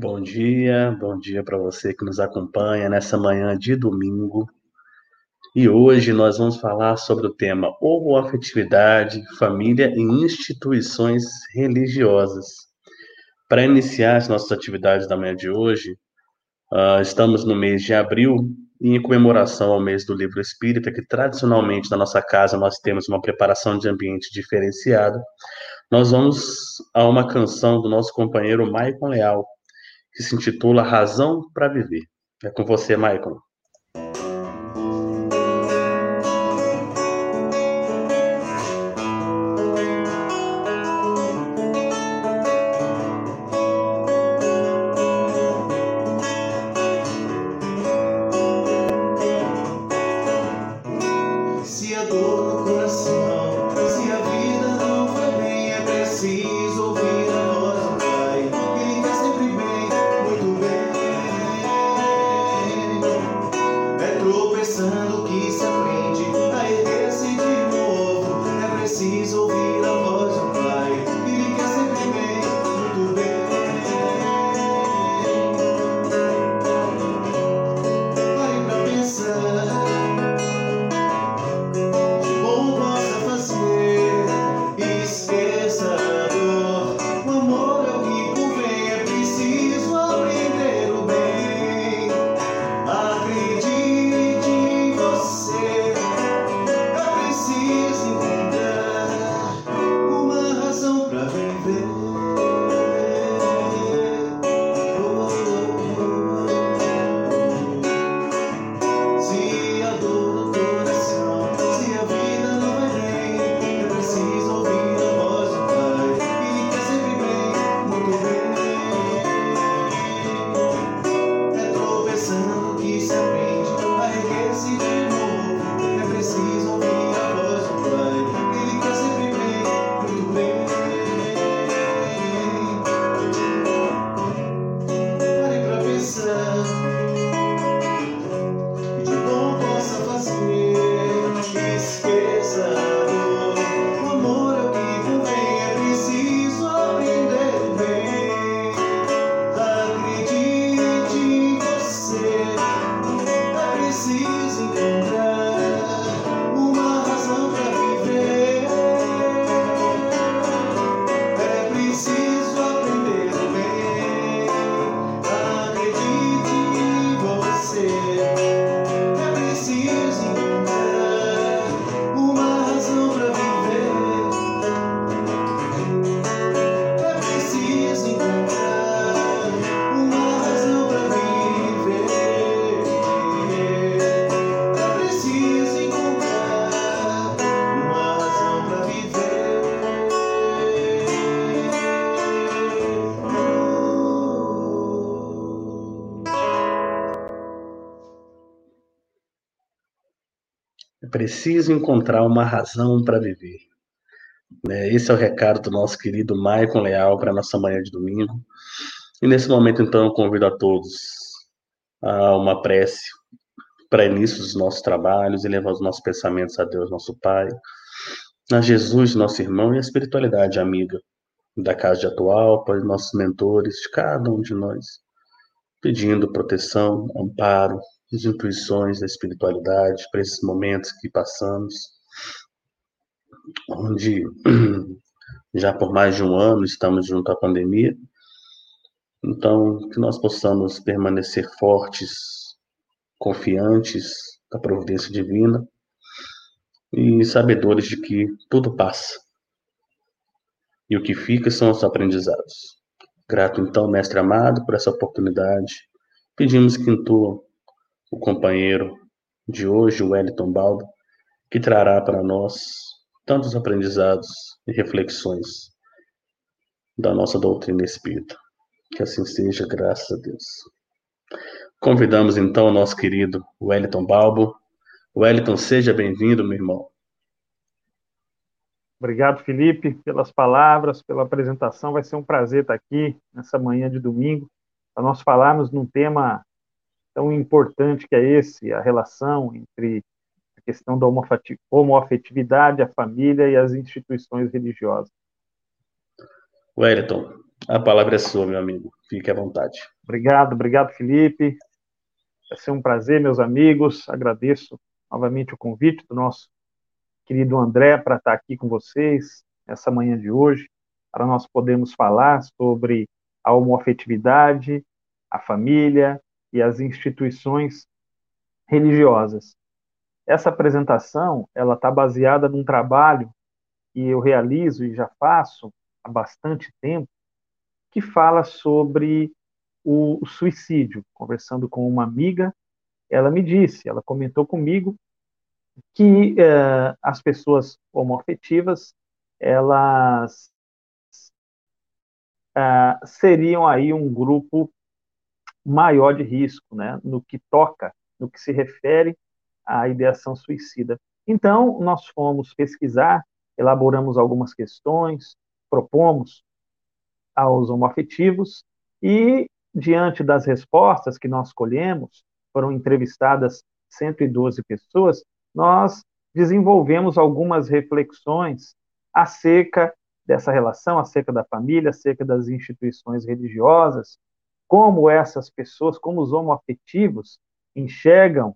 Bom dia, bom dia para você que nos acompanha nessa manhã de domingo. E hoje nós vamos falar sobre o tema homoafetividade, família e instituições religiosas. Para iniciar as nossas atividades da manhã de hoje, uh, estamos no mês de abril e em comemoração ao mês do livro espírita, que tradicionalmente na nossa casa nós temos uma preparação de ambiente diferenciada, nós vamos a uma canção do nosso companheiro Maicon Leal, que se intitula Razão para Viver. É com você, Maicon. Preciso encontrar uma razão para viver. Né? Esse é o recado do nosso querido Maicon Leal para nossa manhã de domingo. E nesse momento, então, eu convido a todos a uma prece para início dos nossos trabalhos e levar os nossos pensamentos a Deus, nosso Pai, a Jesus, nosso irmão, e a espiritualidade amiga da casa de atual, para os nossos mentores, de cada um de nós, pedindo proteção, amparo, as intuições da espiritualidade para esses momentos que passamos, onde já por mais de um ano estamos junto à pandemia. Então, que nós possamos permanecer fortes, confiantes da providência divina e sabedores de que tudo passa. E o que fica são os aprendizados. Grato, então, mestre amado, por essa oportunidade. Pedimos que intuam o companheiro de hoje, o Wellington Baldo, que trará para nós tantos aprendizados e reflexões da nossa doutrina espírita. Que assim seja, graças a Deus. Convidamos então o nosso querido Wellington Balbo. Wellington, seja bem-vindo, meu irmão. Obrigado, Felipe, pelas palavras, pela apresentação. Vai ser um prazer estar aqui nessa manhã de domingo para nós falarmos num tema tão importante que é esse, a relação entre a questão da homoafetividade, a família e as instituições religiosas. Wellington, a palavra é sua, meu amigo. Fique à vontade. Obrigado, obrigado, Felipe. Vai ser um prazer, meus amigos. Agradeço novamente o convite do nosso querido André para estar aqui com vocês essa manhã de hoje, para nós podermos falar sobre a homoafetividade, a família e as instituições religiosas. Essa apresentação, ela está baseada num trabalho que eu realizo e já faço há bastante tempo, que fala sobre o suicídio. Conversando com uma amiga, ela me disse, ela comentou comigo que uh, as pessoas homoafetivas elas uh, seriam aí um grupo maior de risco, né, no que toca, no que se refere à ideação suicida. Então, nós fomos pesquisar, elaboramos algumas questões, propomos aos homoafetivos e, diante das respostas que nós colhemos, foram entrevistadas 112 pessoas, nós desenvolvemos algumas reflexões acerca dessa relação, acerca da família, acerca das instituições religiosas, como essas pessoas, como os homoafetivos enxergam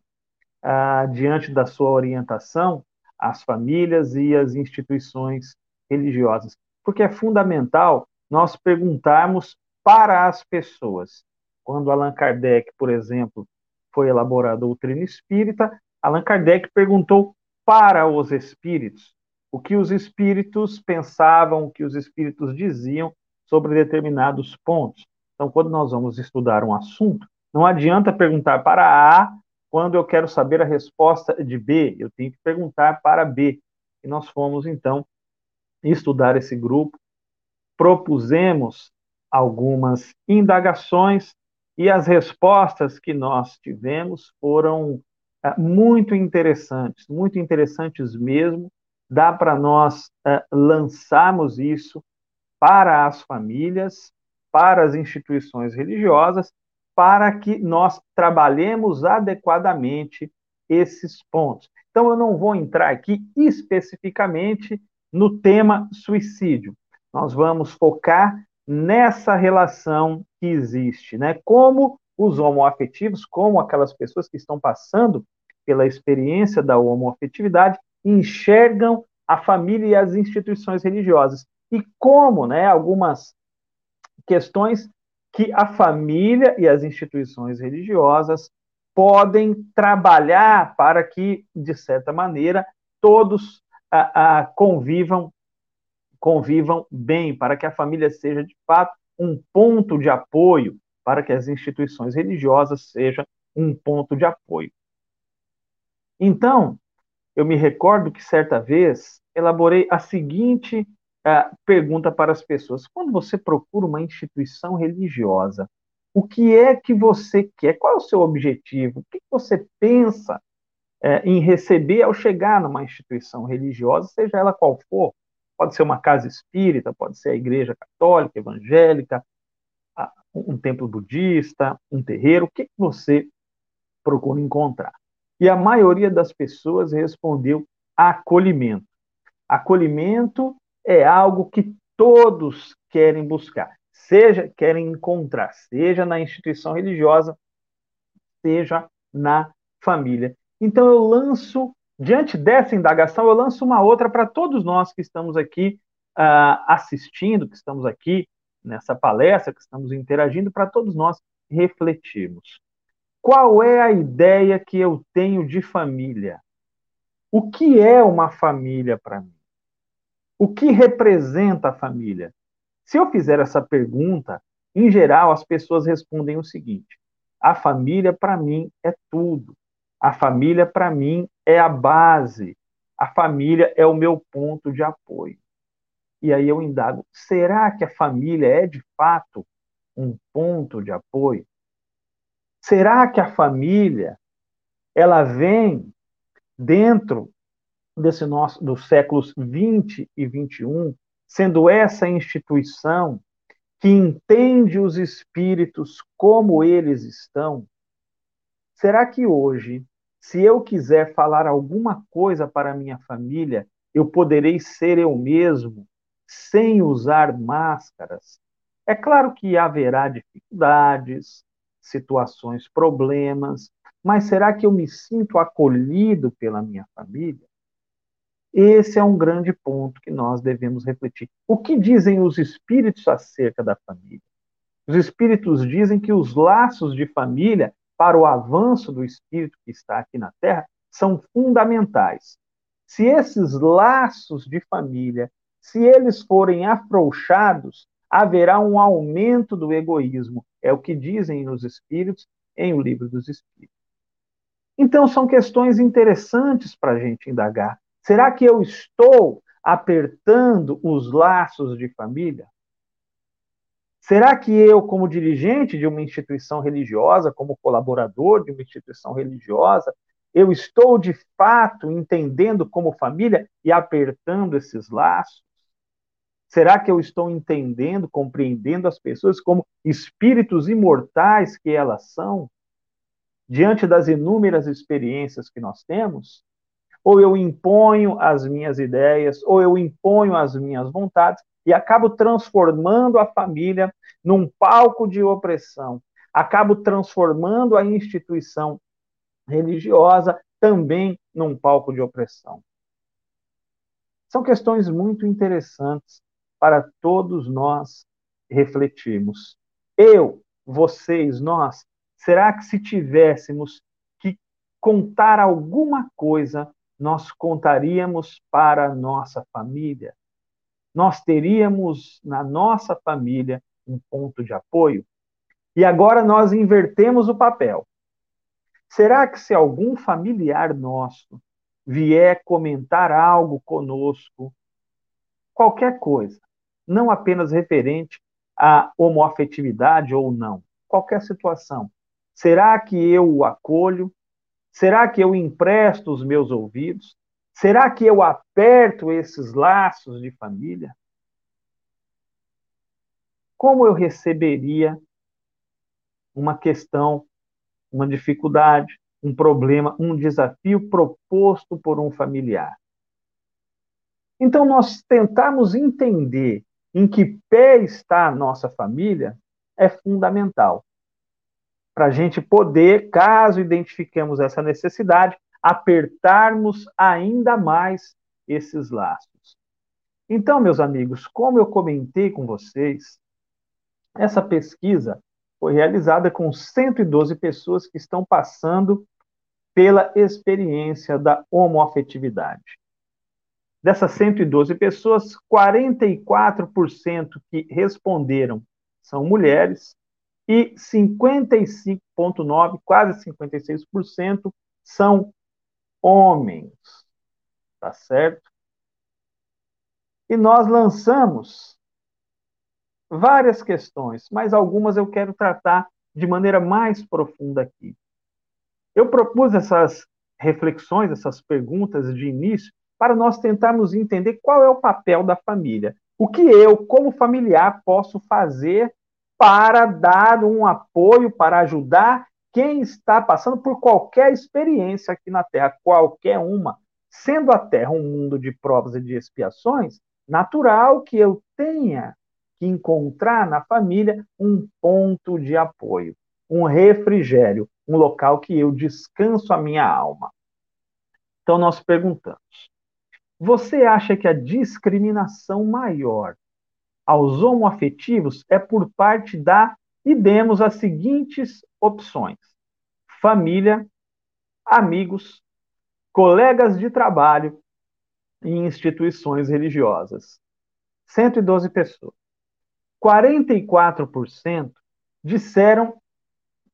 ah, diante da sua orientação as famílias e as instituições religiosas. Porque é fundamental nós perguntarmos para as pessoas. Quando Allan Kardec, por exemplo, foi elaborar a doutrina espírita, Allan Kardec perguntou para os espíritos o que os espíritos pensavam, o que os espíritos diziam sobre determinados pontos. Então, quando nós vamos estudar um assunto, não adianta perguntar para A quando eu quero saber a resposta de B, eu tenho que perguntar para B. E nós fomos, então, estudar esse grupo, propusemos algumas indagações e as respostas que nós tivemos foram é, muito interessantes, muito interessantes mesmo. Dá para nós é, lançarmos isso para as famílias, para as instituições religiosas, para que nós trabalhemos adequadamente esses pontos. Então, eu não vou entrar aqui especificamente no tema suicídio. Nós vamos focar nessa relação que existe, né? Como os homoafetivos, como aquelas pessoas que estão passando pela experiência da homoafetividade, enxergam a família e as instituições religiosas. E como, né, algumas questões que a família e as instituições religiosas podem trabalhar para que, de certa maneira, todos a, a, convivam convivam bem, para que a família seja de fato um ponto de apoio, para que as instituições religiosas sejam um ponto de apoio. Então, eu me recordo que certa vez elaborei a seguinte uh, pergunta para as pessoas: quando você procura uma instituição religiosa, o que é que você quer? Qual é o seu objetivo? O que você pensa uh, em receber ao chegar numa instituição religiosa, seja ela qual for? Pode ser uma casa espírita, pode ser a igreja católica, evangélica, um templo budista, um terreiro. O que você procura encontrar? E a maioria das pessoas respondeu acolhimento. Acolhimento é algo que todos querem buscar, seja querem encontrar, seja na instituição religiosa, seja na família. Então eu lanço Diante dessa indagação, eu lanço uma outra para todos nós que estamos aqui uh, assistindo, que estamos aqui nessa palestra, que estamos interagindo, para todos nós refletirmos. Qual é a ideia que eu tenho de família? O que é uma família para mim? O que representa a família? Se eu fizer essa pergunta, em geral as pessoas respondem o seguinte: a família para mim é tudo. A família, para mim, é a base. A família é o meu ponto de apoio. E aí eu indago: será que a família é de fato um ponto de apoio? Será que a família ela vem dentro desse nosso dos séculos 20 e 21, sendo essa instituição que entende os espíritos como eles estão? Será que hoje se eu quiser falar alguma coisa para minha família, eu poderei ser eu mesmo, sem usar máscaras? É claro que haverá dificuldades, situações, problemas, mas será que eu me sinto acolhido pela minha família? Esse é um grande ponto que nós devemos refletir. O que dizem os espíritos acerca da família? Os espíritos dizem que os laços de família para o avanço do espírito que está aqui na Terra são fundamentais. Se esses laços de família, se eles forem afrouxados, haverá um aumento do egoísmo. É o que dizem os espíritos em O Livro dos Espíritos. Então, são questões interessantes para a gente indagar. Será que eu estou apertando os laços de família? Será que eu, como dirigente de uma instituição religiosa, como colaborador de uma instituição religiosa, eu estou de fato entendendo como família e apertando esses laços? Será que eu estou entendendo, compreendendo as pessoas como espíritos imortais que elas são, diante das inúmeras experiências que nós temos? Ou eu imponho as minhas ideias, ou eu imponho as minhas vontades e acabo transformando a família num palco de opressão, acabo transformando a instituição religiosa também num palco de opressão. São questões muito interessantes para todos nós refletirmos. Eu, vocês, nós, será que se tivéssemos que contar alguma coisa, nós contaríamos para a nossa família? Nós teríamos na nossa família um ponto de apoio? E agora nós invertemos o papel. Será que se algum familiar nosso vier comentar algo conosco, qualquer coisa, não apenas referente à homoafetividade ou não, qualquer situação, será que eu o acolho? Será que eu empresto os meus ouvidos? Será que eu aperto esses laços de família? Como eu receberia uma questão uma dificuldade, um problema, um desafio proposto por um familiar. Então, nós tentarmos entender em que pé está a nossa família é fundamental. Para a gente poder, caso identifiquemos essa necessidade, apertarmos ainda mais esses laços. Então, meus amigos, como eu comentei com vocês, essa pesquisa foi realizada com 112 pessoas que estão passando pela experiência da homoafetividade. Dessas 112 pessoas, 44% que responderam são mulheres e 55,9%, quase 56%, são homens. Tá certo? E nós lançamos várias questões, mas algumas eu quero tratar de maneira mais profunda aqui. Eu propus essas reflexões, essas perguntas de início, para nós tentarmos entender qual é o papel da família. O que eu, como familiar, posso fazer para dar um apoio, para ajudar quem está passando por qualquer experiência aqui na Terra, qualquer uma. Sendo a Terra um mundo de provas e de expiações, natural que eu tenha que encontrar na família um ponto de apoio, um refrigério, um local que eu descanso a minha alma. Então nós perguntamos: você acha que a discriminação maior aos homoafetivos é por parte da e demos as seguintes opções: família, amigos, colegas de trabalho e instituições religiosas. 112 pessoas. 44% disseram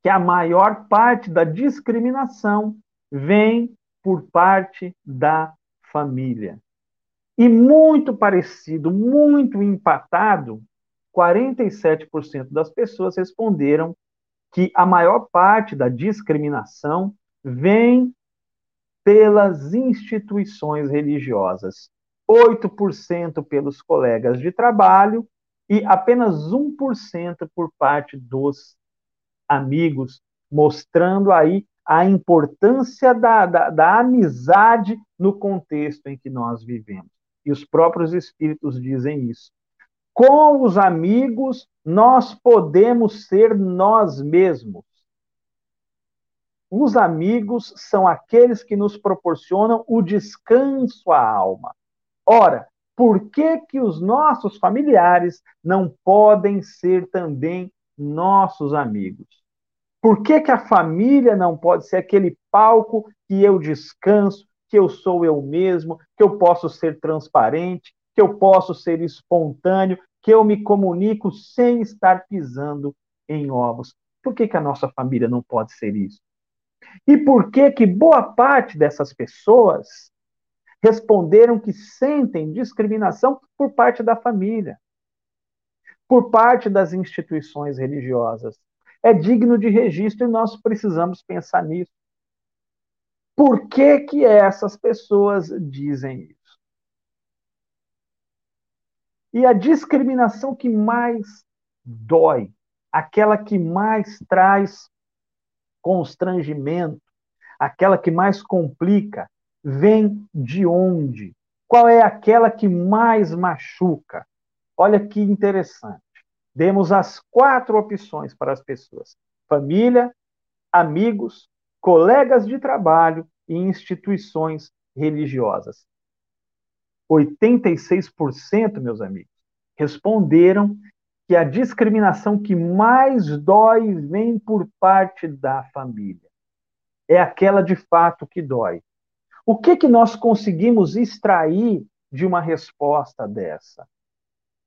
que a maior parte da discriminação vem por parte da família. E muito parecido, muito empatado, 47% das pessoas responderam que a maior parte da discriminação vem pelas instituições religiosas. 8% pelos colegas de trabalho e apenas 1% por parte dos amigos, mostrando aí a importância da, da, da, amizade no contexto em que nós vivemos. E os próprios espíritos dizem isso. Com os amigos, nós podemos ser nós mesmos. Os amigos são aqueles que nos proporcionam o descanso à alma. Ora, por que, que os nossos familiares não podem ser também nossos amigos? Por que, que a família não pode ser aquele palco que eu descanso, que eu sou eu mesmo, que eu posso ser transparente, que eu posso ser espontâneo, que eu me comunico sem estar pisando em ovos? Por que, que a nossa família não pode ser isso? E por que que boa parte dessas pessoas responderam que sentem discriminação por parte da família, por parte das instituições religiosas? É digno de registro e nós precisamos pensar nisso. Por que que essas pessoas dizem isso? E a discriminação que mais dói, aquela que mais traz constrangimento, aquela que mais complica, vem de onde? Qual é aquela que mais machuca? Olha que interessante. Demos as quatro opções para as pessoas: família, amigos, colegas de trabalho e instituições religiosas. 86%, meus amigos, responderam que a discriminação que mais dói vem por parte da família. É aquela de fato que dói. O que que nós conseguimos extrair de uma resposta dessa?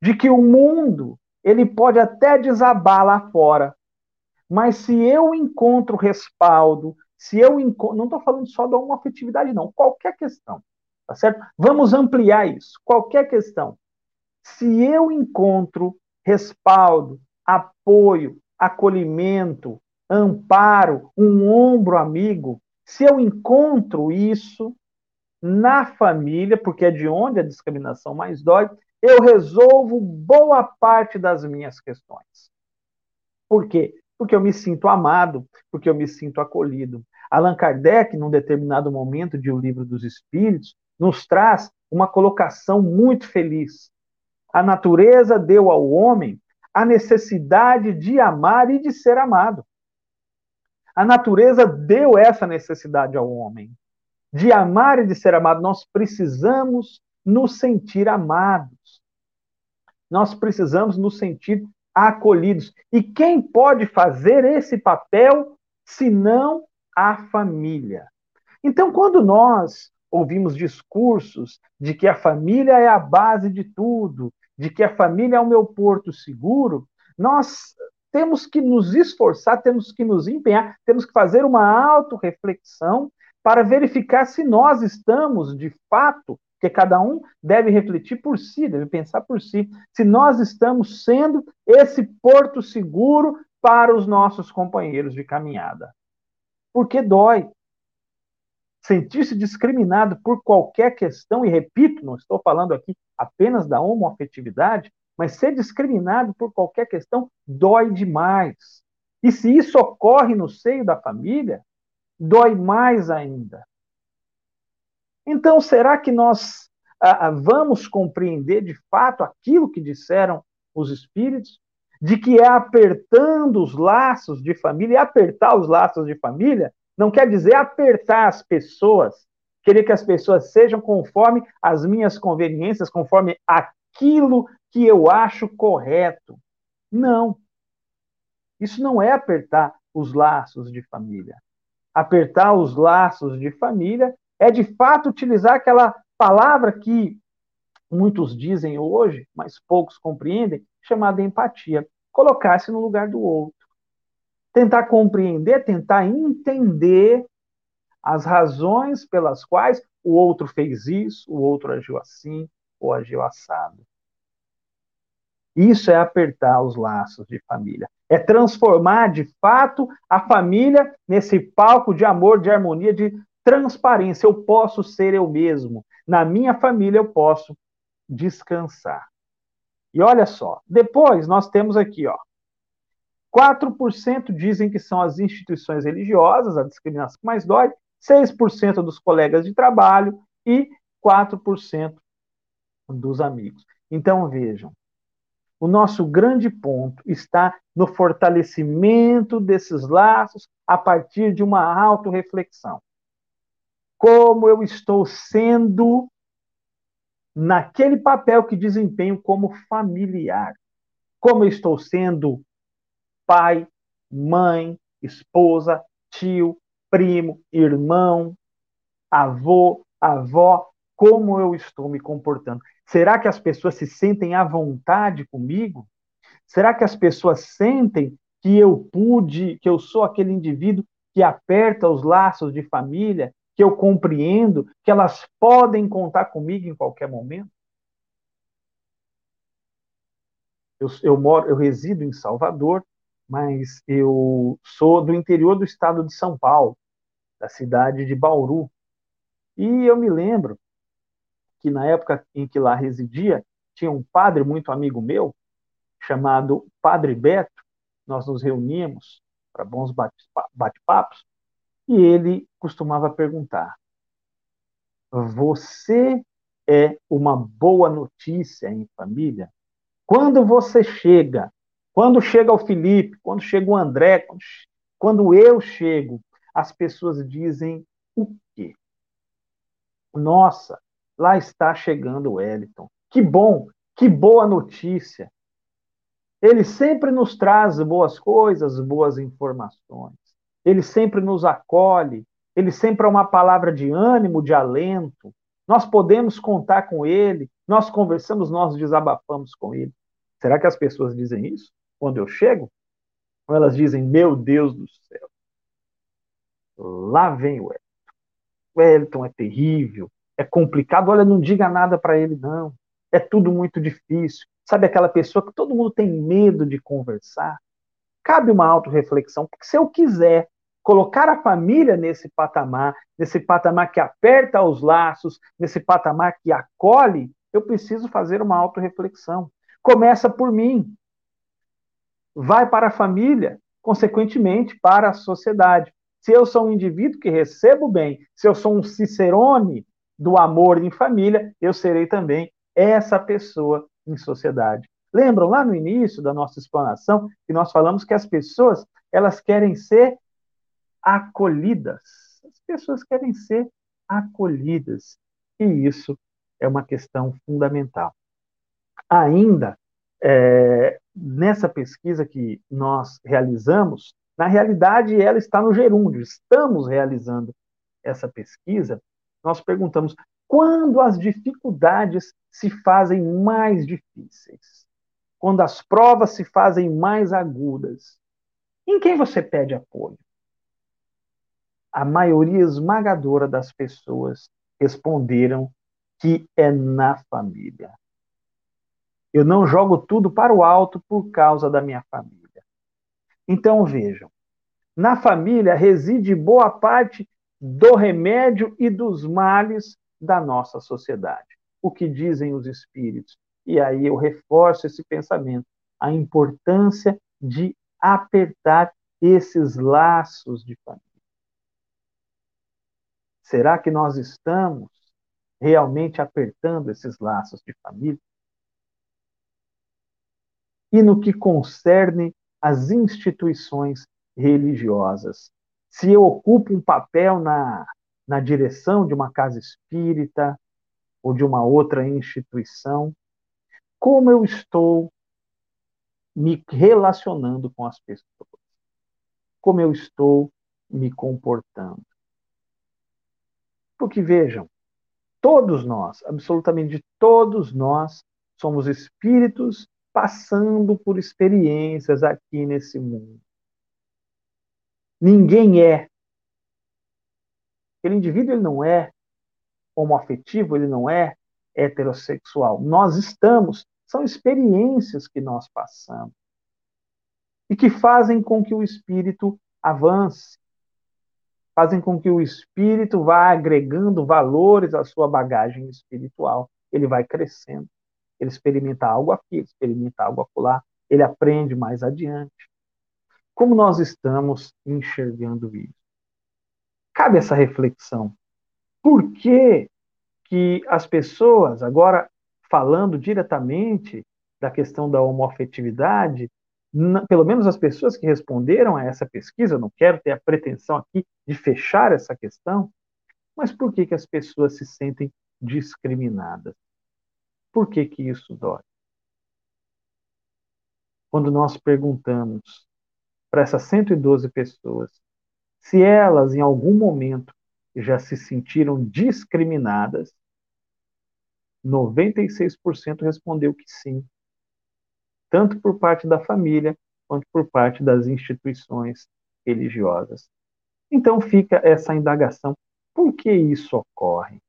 De que o mundo, ele pode até desabar lá fora, mas se eu encontro respaldo, se eu encontro, não estou falando só da uma afetividade não, qualquer questão, tá certo? Vamos ampliar isso, qualquer questão. Se eu encontro respaldo, apoio, acolhimento, amparo, um ombro amigo, se eu encontro isso na família, porque é de onde a discriminação mais dói, eu resolvo boa parte das minhas questões. Por quê? Porque eu me sinto amado, porque eu me sinto acolhido. Allan Kardec, num determinado momento de O Livro dos Espíritos, nos traz uma colocação muito feliz. A natureza deu ao homem a necessidade de amar e de ser amado. A natureza deu essa necessidade ao homem. De amar e de ser amado. Nós precisamos nos sentir amados. Nós precisamos nos sentir acolhidos. E quem pode fazer esse papel senão a família? Então, quando nós ouvimos discursos de que a família é a base de tudo, de que a família é o meu porto seguro, nós temos que nos esforçar, temos que nos empenhar, temos que fazer uma autorreflexão para verificar se nós estamos, de fato, que cada um deve refletir por si, deve pensar por si, se nós estamos sendo esse porto seguro para os nossos companheiros de caminhada. Porque dói, sentir-se discriminado por qualquer questão, e repito, não estou falando aqui apenas da homoafetividade, mas ser discriminado por qualquer questão dói demais. E se isso ocorre no seio da família, dói mais ainda. Então, será que nós ah, vamos compreender de fato aquilo que disseram os espíritos? De que é apertando os laços de família, e apertar os laços de família não quer dizer apertar as pessoas, querer que as pessoas sejam conforme as minhas conveniências, conforme aquilo que eu acho correto. Não. Isso não é apertar os laços de família. Apertar os laços de família é de fato utilizar aquela palavra que muitos dizem hoje, mas poucos compreendem, chamada empatia. Colocar-se no lugar do outro tentar compreender, tentar entender as razões pelas quais o outro fez isso, o outro agiu assim ou agiu assado. Isso é apertar os laços de família. É transformar, de fato, a família nesse palco de amor, de harmonia, de transparência. Eu posso ser eu mesmo. Na minha família eu posso descansar. E olha só, depois nós temos aqui, ó, 4% dizem que são as instituições religiosas, a discriminação que mais dói, 6% dos colegas de trabalho e 4% dos amigos. Então, vejam, o nosso grande ponto está no fortalecimento desses laços a partir de uma autorreflexão. Como eu estou sendo naquele papel que desempenho como familiar. Como eu estou sendo pai, mãe, esposa, tio, primo, irmão, avô, avó, como eu estou me comportando? Será que as pessoas se sentem à vontade comigo? Será que as pessoas sentem que eu pude, que eu sou aquele indivíduo que aperta os laços de família, que eu compreendo, que elas podem contar comigo em qualquer momento? Eu, eu moro, eu resido em Salvador, mas eu sou do interior do estado de São Paulo, da cidade de Bauru. E eu me lembro que na época em que lá residia, tinha um padre muito amigo meu, chamado Padre Beto. Nós nos reuníamos para bons bate-papos, e ele costumava perguntar: Você é uma boa notícia em família? Quando você chega, quando chega o Felipe, quando chega o André, quando, eu chego, as pessoas dizem o quê? Nossa, Lá está chegando o Wellington. Que bom, que boa notícia. Ele sempre nos traz boas coisas, boas informações. Ele sempre nos acolhe. Ele sempre é uma palavra de ânimo, de alento. Nós podemos contar com ele. Nós conversamos, nós desabafamos com ele. Será que as pessoas dizem isso quando eu chego? Ou elas dizem, meu Deus do céu, lá vem o Wellington. O Wellington é terrível, é complicado, olha, não diga nada para ele, não. É tudo muito difícil. Sabe aquela pessoa que todo mundo tem medo de conversar? Cabe uma autorreflexão, porque se eu quiser colocar a família nesse patamar, nesse patamar que aperta os laços, nesse patamar que acolhe, eu preciso fazer uma autorreflexão. Começa por mim. Vai para a família, consequentemente para a sociedade. Se eu sou um indivíduo que recebo bem, se eu sou um cicerone, do amor em família, eu serei também essa pessoa em sociedade. Lembram lá no início da nossa explanação que nós falamos que as pessoas, elas querem ser acolhidas. As pessoas querem ser acolhidas. E isso é uma questão fundamental. Ainda, é, nessa pesquisa que nós realizamos, na realidade ela está no gerúndio, estamos realizando essa pesquisa nós perguntamos quando as dificuldades se fazem mais difíceis, quando as provas se fazem mais agudas, em quem você pede apoio? A maioria esmagadora das pessoas responderam que é na família. Eu não jogo tudo para o alto por causa da minha família. Então vejam, na família reside boa parte do remédio e dos males da nossa sociedade. O que dizem os espíritos? E aí eu reforço esse pensamento, a importância de apertar esses laços de família. Será que nós estamos realmente apertando esses laços de família? E no que concerne às instituições religiosas, se eu ocupo um papel na, na direção de uma casa espírita ou de uma outra instituição, como eu estou me relacionando com as pessoas, como eu estou me comportando. Porque vejam, todos nós, absolutamente todos nós, somos espíritos passando por experiências aqui nesse mundo. Ninguém é. Aquele indivíduo ele não é homoafetivo, ele não é heterossexual. Nós estamos, são experiências que nós passamos e que fazem com que o espírito avance, fazem com que o espírito vá agregando valores à sua bagagem espiritual. Ele vai crescendo, ele experimenta algo aqui, experimenta algo acolá, ele aprende mais adiante. Como nós estamos enxergando isso? Cabe essa reflexão. Por que, que as pessoas, agora falando diretamente da questão da homoafetividade, pelo menos as pessoas que responderam a essa pesquisa, não quero ter a pretensão aqui de fechar essa questão, mas por que, que as pessoas se sentem discriminadas? Por que, que isso dói? Quando nós perguntamos para essas 112 pessoas se elas, em algum momento, já se sentiram discriminadas, 96% respondeu que sim tanto por parte da família quanto por parte das instituições religiosas. Então fica essa indagação: por que isso ocorre?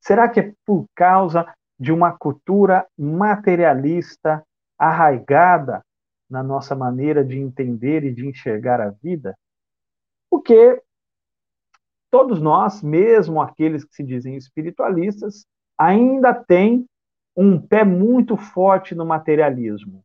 Será que é por causa de uma cultura materialista arraigada na nossa maneira de entender e de enxergar a vida? Porque todos nós, mesmo aqueles que se dizem espiritualistas, ainda têm um pé muito forte no materialismo,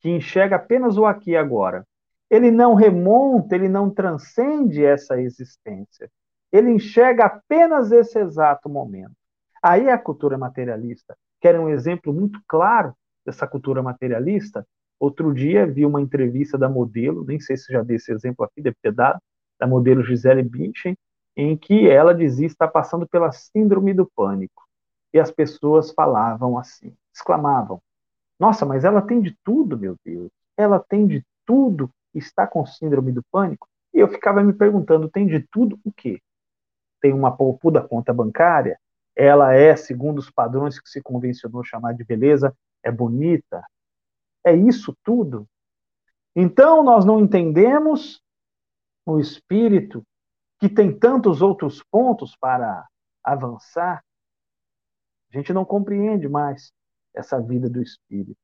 que enxerga apenas o aqui e agora. Ele não remonta, ele não transcende essa existência. Ele enxerga apenas esse exato momento. Aí a cultura materialista. Quer um exemplo muito claro dessa cultura materialista? Outro dia vi uma entrevista da modelo, nem sei se já dei esse exemplo aqui, deve ter dado, da modelo Gisele Bündchen, em que ela dizia estar passando pela síndrome do pânico. E as pessoas falavam assim, exclamavam: Nossa, mas ela tem de tudo, meu Deus. Ela tem de tudo, está com síndrome do pânico. E eu ficava me perguntando: tem de tudo o quê? Tem uma poupuda conta bancária? Ela é, segundo os padrões que se convencionou chamar de beleza, é bonita? É isso tudo? Então nós não entendemos o espírito que tem tantos outros pontos para avançar a gente não compreende mais essa vida do espírito.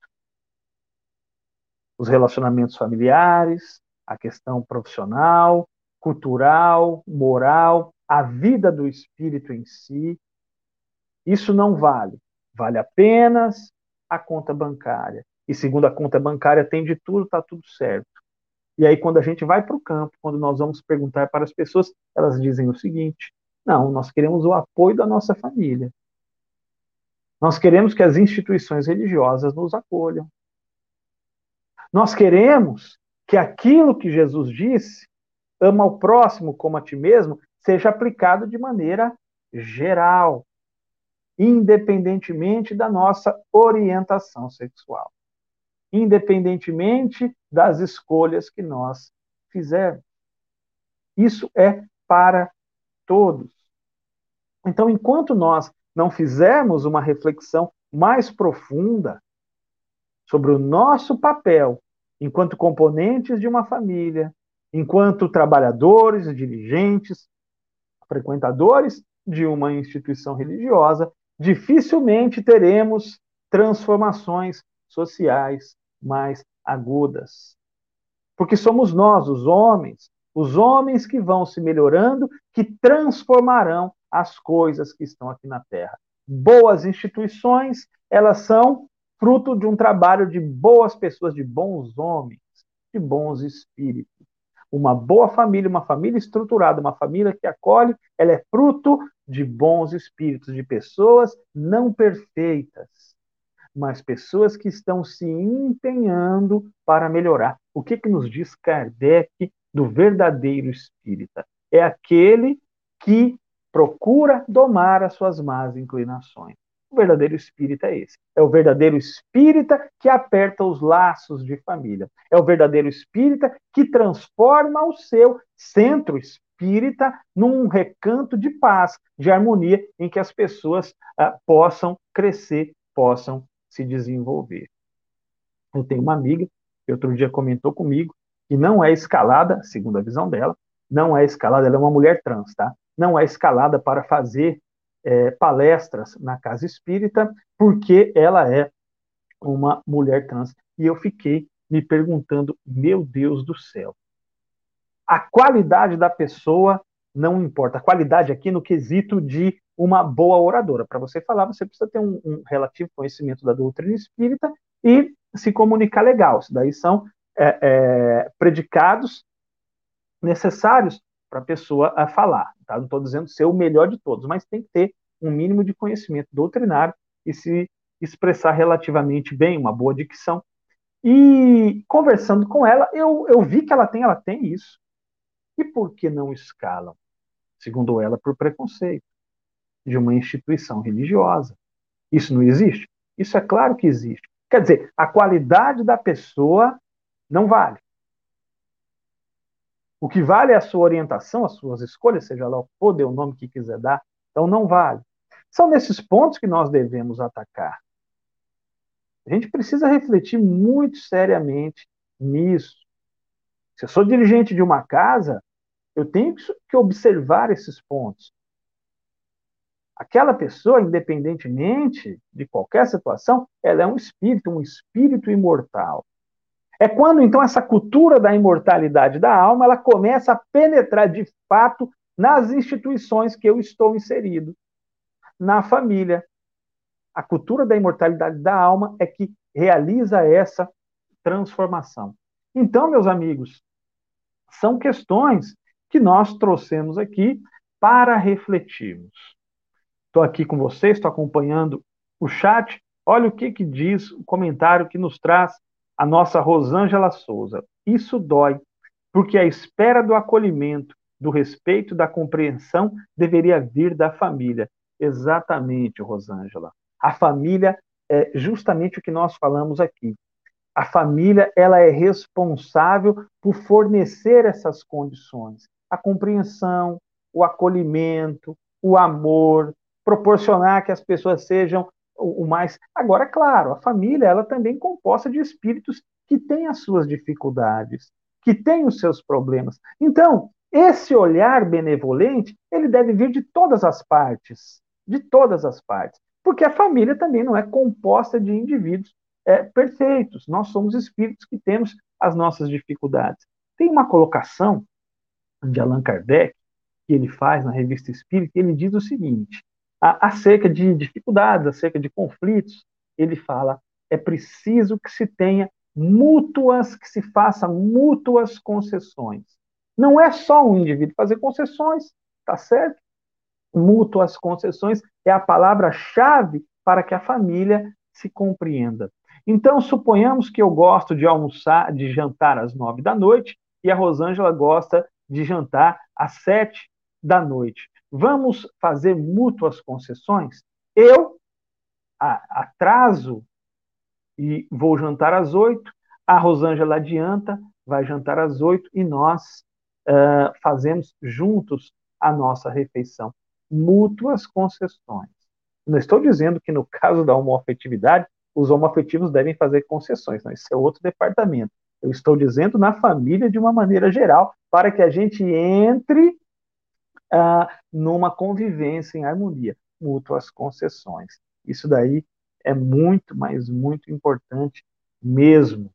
Os relacionamentos familiares, a questão profissional, cultural, moral, a vida do espírito em si, isso não vale. Vale apenas a conta bancária. E segundo a conta bancária, tem de tudo, está tudo certo. E aí, quando a gente vai para o campo, quando nós vamos perguntar para as pessoas, elas dizem o seguinte: não, nós queremos o apoio da nossa família. Nós queremos que as instituições religiosas nos acolham. Nós queremos que aquilo que Jesus disse, ama ao próximo como a ti mesmo, seja aplicado de maneira geral, independentemente da nossa orientação sexual, independentemente das escolhas que nós fizermos. Isso é para todos. Então, enquanto nós não fizermos uma reflexão mais profunda sobre o nosso papel enquanto componentes de uma família, enquanto trabalhadores, dirigentes, frequentadores de uma instituição religiosa, dificilmente teremos transformações sociais mais agudas. Porque somos nós, os homens, os homens que vão se melhorando, que transformarão as coisas que estão aqui na Terra. Boas instituições, elas são fruto de um trabalho de boas pessoas, de bons homens, de bons espíritos. Uma boa família, uma família estruturada, uma família que acolhe, ela é fruto de bons espíritos, de pessoas não perfeitas, mas pessoas que estão se empenhando para melhorar. O que, que nos diz Kardec do verdadeiro espírita? É aquele que procura domar as suas más inclinações. O verdadeiro espírita é esse. É o verdadeiro espírita que aperta os laços de família. É o verdadeiro espírita que transforma o seu centro espírita num recanto de paz, de harmonia, em que as pessoas ah, possam crescer, possam se desenvolver. Eu tenho uma amiga que outro dia comentou comigo que não é escalada, segundo a visão dela, não é escalada, ela é uma mulher trans, tá? não é escalada para fazer é, palestras na casa espírita, porque ela é uma mulher trans. E eu fiquei me perguntando, meu Deus do céu, a qualidade da pessoa não importa. A qualidade aqui no quesito de uma boa oradora. Para você falar, você precisa ter um, um, relativo conhecimento da doutrina espírita e se comunicar legal. Isso daí são é, é, predicados necessários para a pessoa a falar. Tá? Não estou dizendo ser o melhor de todos, mas tem que ter um mínimo de conhecimento doutrinário e se expressar relativamente bem, uma boa dicção. E conversando com ela, eu, eu vi que ela tem, ela tem isso. E por que não escalam? Segundo ela, por preconceito de uma instituição religiosa. Isso não existe? Isso é claro que existe. Quer dizer, a qualidade da pessoa não vale. O que vale é a sua orientação, as suas escolhas, seja lá o dê o nome que quiser dar. Então não vale. São nesses pontos que nós devemos atacar. A gente precisa refletir muito seriamente nisso. Se eu sou dirigente de uma casa, eu tenho que observar esses pontos. Aquela pessoa, independentemente de qualquer situação, ela é um espírito, um espírito imortal. É quando então essa cultura da imortalidade da alma, ela começa a penetrar de fato nas instituições que eu estou inserido, na família. A cultura da imortalidade da alma é que realiza essa transformação. Então, meus amigos, são questões que nós trouxemos aqui para refletirmos. Estou aqui com vocês, estou acompanhando o chat. Olha o que, que diz o comentário que nos traz a nossa Rosângela Souza. Isso dói, porque a espera do acolhimento, do respeito, da compreensão deveria vir da família. Exatamente, Rosângela. A família é justamente o que nós falamos aqui. A família ela é responsável por fornecer essas condições, a compreensão, o acolhimento, o amor, proporcionar que as pessoas sejam o, mais. Agora, claro, a família ela também é composta de espíritos que têm as suas dificuldades, que têm os seus problemas. Então, esse olhar benevolente ele deve vir de todas as partes, de todas as partes, porque a família também não é composta de indivíduos é, perfeitos. Nós somos espíritos que temos as nossas dificuldades. Tem uma colocação de Allan Kardec que ele faz na revista Espírita, ele diz o seguinte: acerca de dificuldades, acerca de conflitos, ele fala: é preciso que se tenha mútuas, que se faça mútuas concessões. Não é só um indivíduo fazer concessões, tá certo? Mútuas concessões é a palavra-chave para que a família se compreenda. Então, suponhamos que eu gosto de almoçar, de jantar às nove da noite, e a Rosângela gosta de jantar às sete da noite. Vamos fazer mútuas concessões? Eu atraso e vou jantar às oito, a Rosângela adianta, vai jantar às oito e nós uh, fazemos juntos a nossa refeição. Mútuas concessões. Não estou dizendo que no caso da homoafetividade, os homoafetivos devem fazer concessões, não, isso é outro departamento. Eu estou dizendo na família de uma maneira geral, para que a gente entre numa convivência em harmonia, mútuas concessões. Isso daí é muito, mas muito importante mesmo.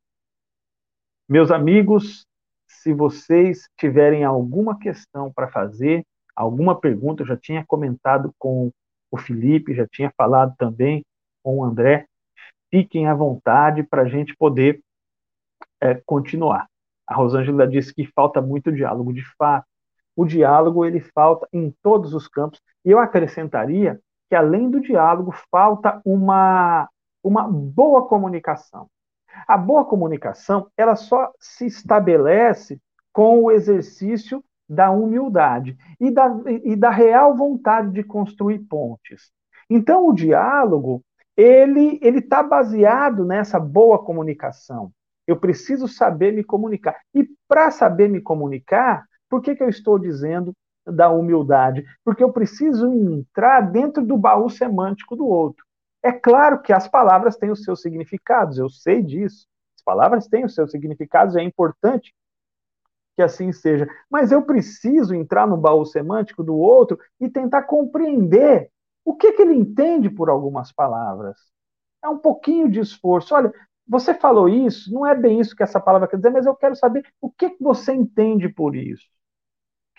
Meus amigos, se vocês tiverem alguma questão para fazer, alguma pergunta, eu já tinha comentado com o Felipe, já tinha falado também com o André, fiquem à vontade para a gente poder é, continuar. A Rosângela disse que falta muito diálogo, de fato o diálogo ele falta em todos os campos. E eu acrescentaria que, além do diálogo, falta uma, uma boa comunicação. A boa comunicação ela só se estabelece com o exercício da humildade e da, e da real vontade de construir pontes. Então, o diálogo ele está baseado nessa boa comunicação. Eu preciso saber me comunicar. E para saber me comunicar, por que, que eu estou dizendo da humildade? Porque eu preciso entrar dentro do baú semântico do outro. É claro que as palavras têm os seus significados, eu sei disso. As palavras têm os seus significados, é importante que assim seja. Mas eu preciso entrar no baú semântico do outro e tentar compreender o que, que ele entende por algumas palavras. É um pouquinho de esforço. Olha, você falou isso, não é bem isso que essa palavra quer dizer, mas eu quero saber o que, que você entende por isso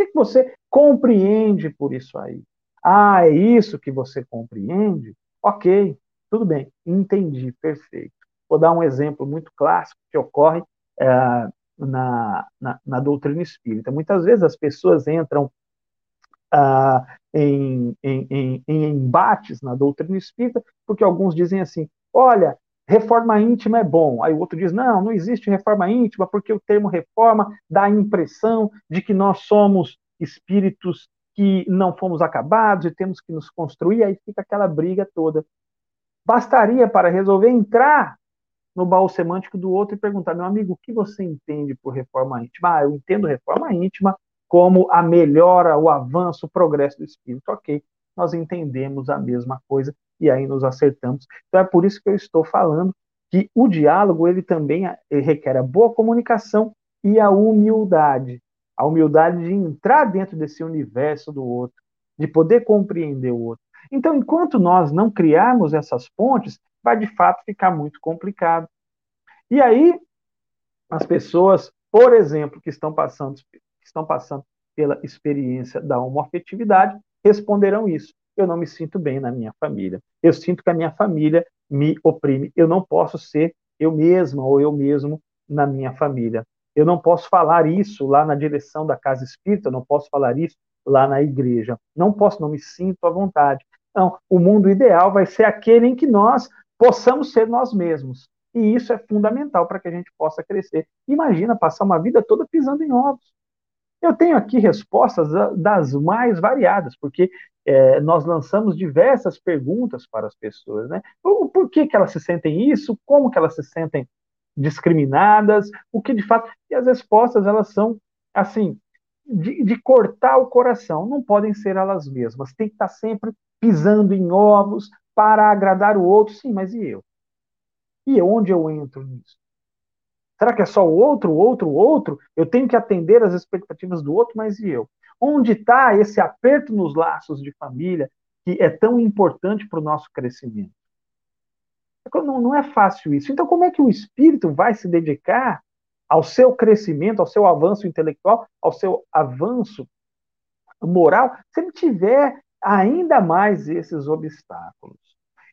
que, que você compreende por isso aí? Ah, é isso que você compreende? Ok, tudo bem, entendi, perfeito. Vou dar um exemplo muito clássico que ocorre é, na, na, na doutrina espírita. Muitas vezes as pessoas entram ah, em, em, em, em embates na doutrina espírita, porque alguns dizem assim: olha, reforma íntima é bom. Aí o outro diz: não, não existe reforma íntima, porque o termo reforma dá a impressão de que nós somos espíritos que não fomos acabados e temos que nos construir, aí fica aquela briga toda. Bastaria para resolver entrar no baú semântico do outro e perguntar: meu amigo, o que você entende por reforma íntima? Ah, eu entendo reforma íntima como a melhora, o avanço, o progresso do espírito. Ok, nós entendemos a mesma coisa e aí nos acertamos. Então é por isso que eu estou falando que o diálogo ele também eh, requer a boa comunicação e a humildade. A humildade de entrar dentro desse universo do outro, de poder compreender o outro. Então, enquanto nós não criarmos essas pontes, vai de fato ficar muito complicado. E aí, as pessoas, por exemplo, que estão passando estão passando pela experiência da homoafetividade responderão isso. Eu não me sinto bem na minha família. Eu sinto que a minha família me oprime. Eu não posso ser eu mesma ou eu mesmo na minha família. Eu não posso falar isso lá na direção da casa espírita, eu não posso falar isso lá na igreja. Não posso, não me sinto à vontade. Não, o mundo ideal vai ser aquele em que nós possamos ser nós mesmos. E isso é fundamental para que a gente possa crescer. Imagina passar uma vida toda pisando em ovos. Eu tenho aqui respostas das mais variadas, porque é, nós lançamos diversas perguntas para as pessoas, né? O, por que, que elas se sentem isso? Como que elas se sentem discriminadas? O que de fato... E as respostas, elas são, assim, de, de cortar o coração. Não podem ser elas mesmas. Tem que estar sempre pisando em ovos para agradar o outro. Sim, mas e eu? E onde eu entro nisso? Será que é só o outro, o outro, o outro? Eu tenho que atender às expectativas do outro, mas e eu? Onde está esse aperto nos laços de família que é tão importante para o nosso crescimento? Não, não é fácil isso. Então, como é que o espírito vai se dedicar ao seu crescimento, ao seu avanço intelectual, ao seu avanço moral, se ele tiver ainda mais esses obstáculos?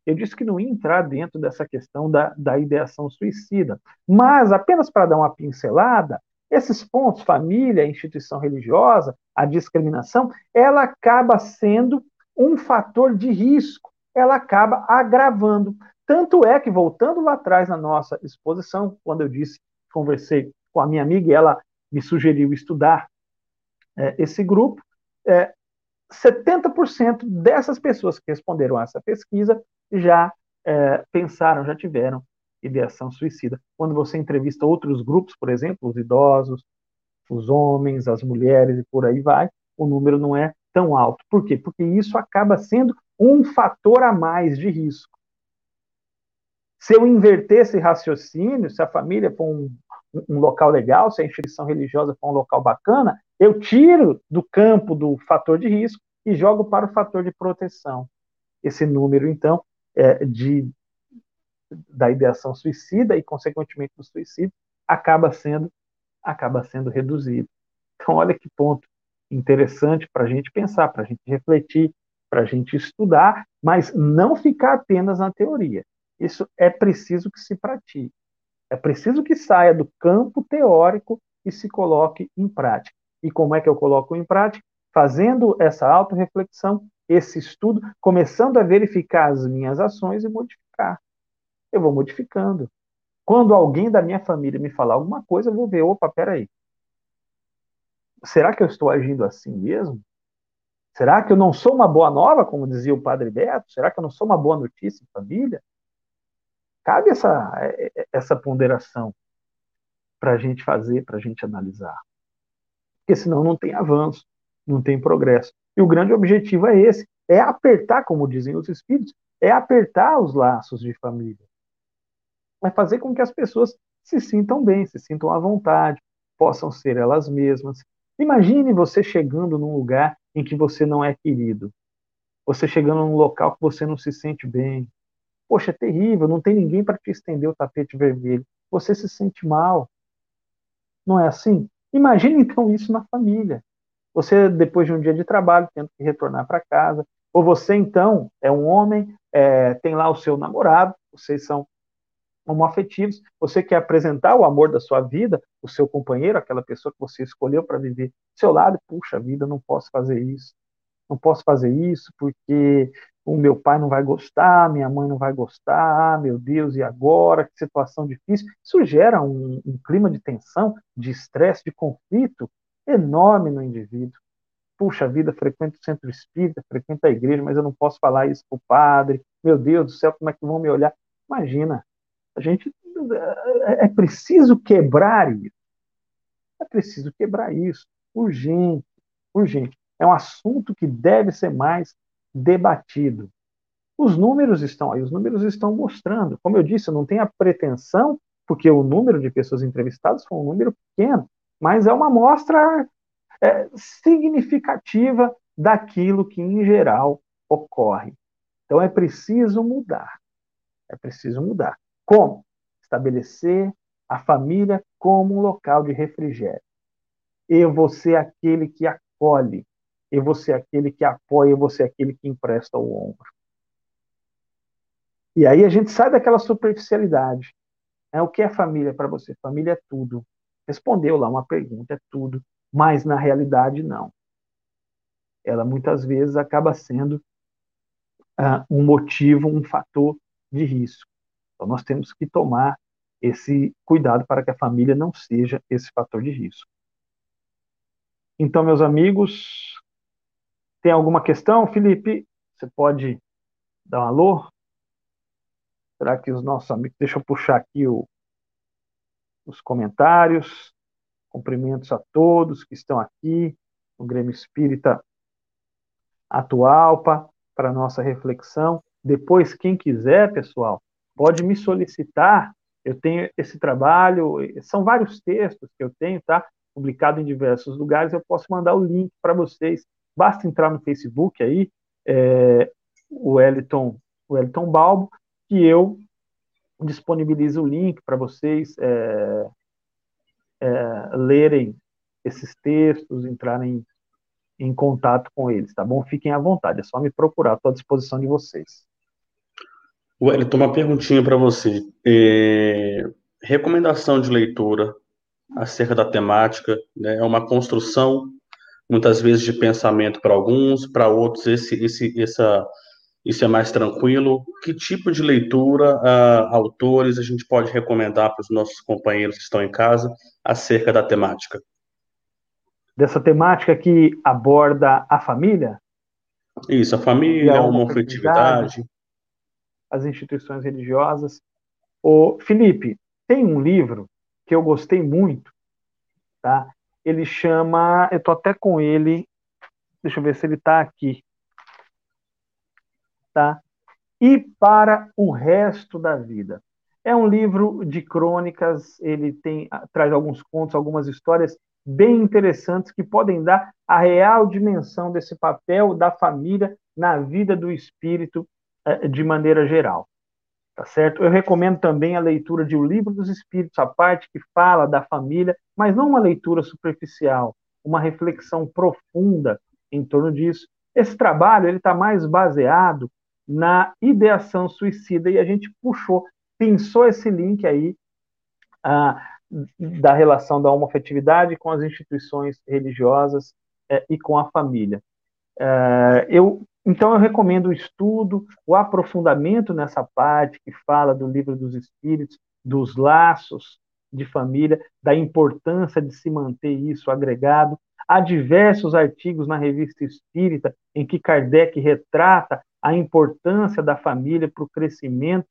Eu disse que não ia entrar dentro dessa questão da, da ideação suicida, mas apenas para dar uma pincelada, esses pontos, família, instituição religiosa, a discriminação, ela acaba sendo um fator de risco, ela acaba agravando. Tanto é que, voltando lá atrás na nossa exposição, quando eu disse, conversei com a minha amiga e ela me sugeriu estudar é, esse grupo, é, 70% dessas pessoas que responderam a essa pesquisa já é, pensaram, já tiveram ideação suicida. Quando você entrevista outros grupos, por exemplo, os idosos, os homens, as mulheres e por aí vai, o número não é tão alto. Por quê? Porque isso acaba sendo um fator a mais de risco. Se eu inverter esse raciocínio, se a família for um, um local legal, se a instituição religiosa for um local bacana, eu tiro do campo do fator de risco e jogo para o fator de proteção. Esse número, então, é, de, da ideação suicida e, consequentemente, do suicídio acaba sendo, acaba sendo reduzido. Então, olha que ponto interessante para a gente pensar, para a gente refletir, para a gente estudar, mas não ficar apenas na teoria. Isso é preciso que se pratique. É preciso que saia do campo teórico e se coloque em prática. E como é que eu coloco em prática? Fazendo essa autorreflexão esse estudo, começando a verificar as minhas ações e modificar. Eu vou modificando. Quando alguém da minha família me falar alguma coisa, eu vou ver, opa, peraí. Será que eu estou agindo assim mesmo? Será que eu não sou uma boa nova, como dizia o padre Beto? Será que eu não sou uma boa notícia em família? Cabe essa, essa ponderação para a gente fazer, para a gente analisar. Porque senão não tem avanço, não tem progresso. E o grande objetivo é esse: é apertar, como dizem os espíritos, é apertar os laços de família. É fazer com que as pessoas se sintam bem, se sintam à vontade, possam ser elas mesmas. Imagine você chegando num lugar em que você não é querido. Você chegando num local que você não se sente bem. Poxa, é terrível, não tem ninguém para te estender o tapete vermelho. Você se sente mal. Não é assim? Imagine então isso na família. Você, depois de um dia de trabalho, tendo que retornar para casa, ou você, então, é um homem, é, tem lá o seu namorado, vocês são homoafetivos, você quer apresentar o amor da sua vida, o seu companheiro, aquela pessoa que você escolheu para viver do seu lado, puxa vida, não posso fazer isso. não posso fazer isso porque o meu pai não vai gostar, minha mãe não vai gostar, ah, meu Deus, e agora? Que situação difícil. Isso gera um, um clima de tensão, de estresse, de conflito enorme no indivíduo. Puxa vida, frequento o centro espírita, frequento a igreja, mas eu não posso falar isso para o padre. Meu Deus do céu, como é que vão me olhar? Imagina, a gente é, é preciso quebrar isso. É preciso quebrar isso. Urgente, urgente. É um assunto que deve ser mais debatido. Os números estão aí, os números estão mostrando. Como eu disse, eu não tenho a pretensão, porque o número de pessoas entrevistadas foi um número pequeno, mas é uma amostra é, significativa daquilo que, em geral, ocorre. Então é preciso mudar. É preciso mudar. Como? Estabelecer a família como um local de refrigério. Eu vou ser aquele que acolhe, eu vou ser aquele que apoia, eu vou ser aquele que empresta o ombro. E aí a gente sai daquela superficialidade. É, o que é família para você? Família é tudo. Respondeu lá uma pergunta, é tudo. Mas na realidade, não. Ela muitas vezes acaba sendo uh, um motivo, um fator de risco. Então nós temos que tomar esse cuidado para que a família não seja esse fator de risco. Então, meus amigos, tem alguma questão, Felipe? Você pode dar um alô? Será que os nossos amigos. Deixa eu puxar aqui o, os comentários. Cumprimentos a todos que estão aqui no Grêmio Espírita Atualpa para nossa reflexão. Depois, quem quiser, pessoal, pode me solicitar. Eu tenho esse trabalho, são vários textos que eu tenho, tá? Publicado em diversos lugares. Eu posso mandar o link para vocês Basta entrar no Facebook aí, é, o Wellington, o Balbo, que eu disponibilizo o link para vocês é, é, lerem esses textos, entrarem em contato com eles, tá bom? Fiquem à vontade, é só me procurar, estou à disposição de vocês. Wellington, uma perguntinha para você. É, recomendação de leitura acerca da temática, né, é uma construção muitas vezes de pensamento para alguns, para outros esse, esse, essa, isso é mais tranquilo. Que tipo de leitura, uh, autores, a gente pode recomendar para os nossos companheiros que estão em casa acerca da temática? Dessa temática que aborda a família? Isso, a família, a homofetividade. As instituições religiosas. O Felipe, tem um livro que eu gostei muito, tá? ele chama, eu tô até com ele, deixa eu ver se ele está aqui, tá? E para o resto da vida. É um livro de crônicas, ele tem traz alguns contos, algumas histórias bem interessantes que podem dar a real dimensão desse papel da família na vida do espírito de maneira geral. Tá certo? Eu recomendo também a leitura de O Livro dos Espíritos, a parte que fala da família, mas não uma leitura superficial, uma reflexão profunda em torno disso. Esse trabalho ele está mais baseado na ideação suicida e a gente puxou, pensou esse link aí ah, da relação da homofetividade com as instituições religiosas eh, e com a família. Eh, eu então, eu recomendo o estudo, o aprofundamento nessa parte que fala do livro dos espíritos, dos laços de família, da importância de se manter isso agregado. Há diversos artigos na revista Espírita em que Kardec retrata a importância da família para o crescimento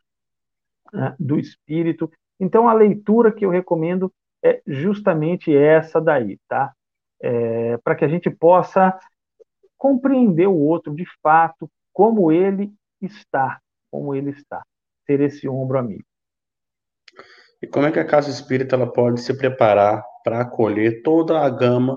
uh, do espírito. Então, a leitura que eu recomendo é justamente essa daí, tá? É, para que a gente possa compreender o outro de fato, como ele está, como ele está, ser esse ombro amigo. E como é que a casa espírita ela pode se preparar para acolher toda a gama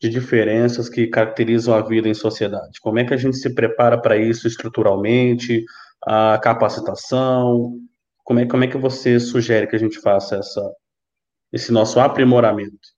de diferenças que caracterizam a vida em sociedade? Como é que a gente se prepara para isso estruturalmente, a capacitação? Como é, como é que você sugere que a gente faça essa, esse nosso aprimoramento?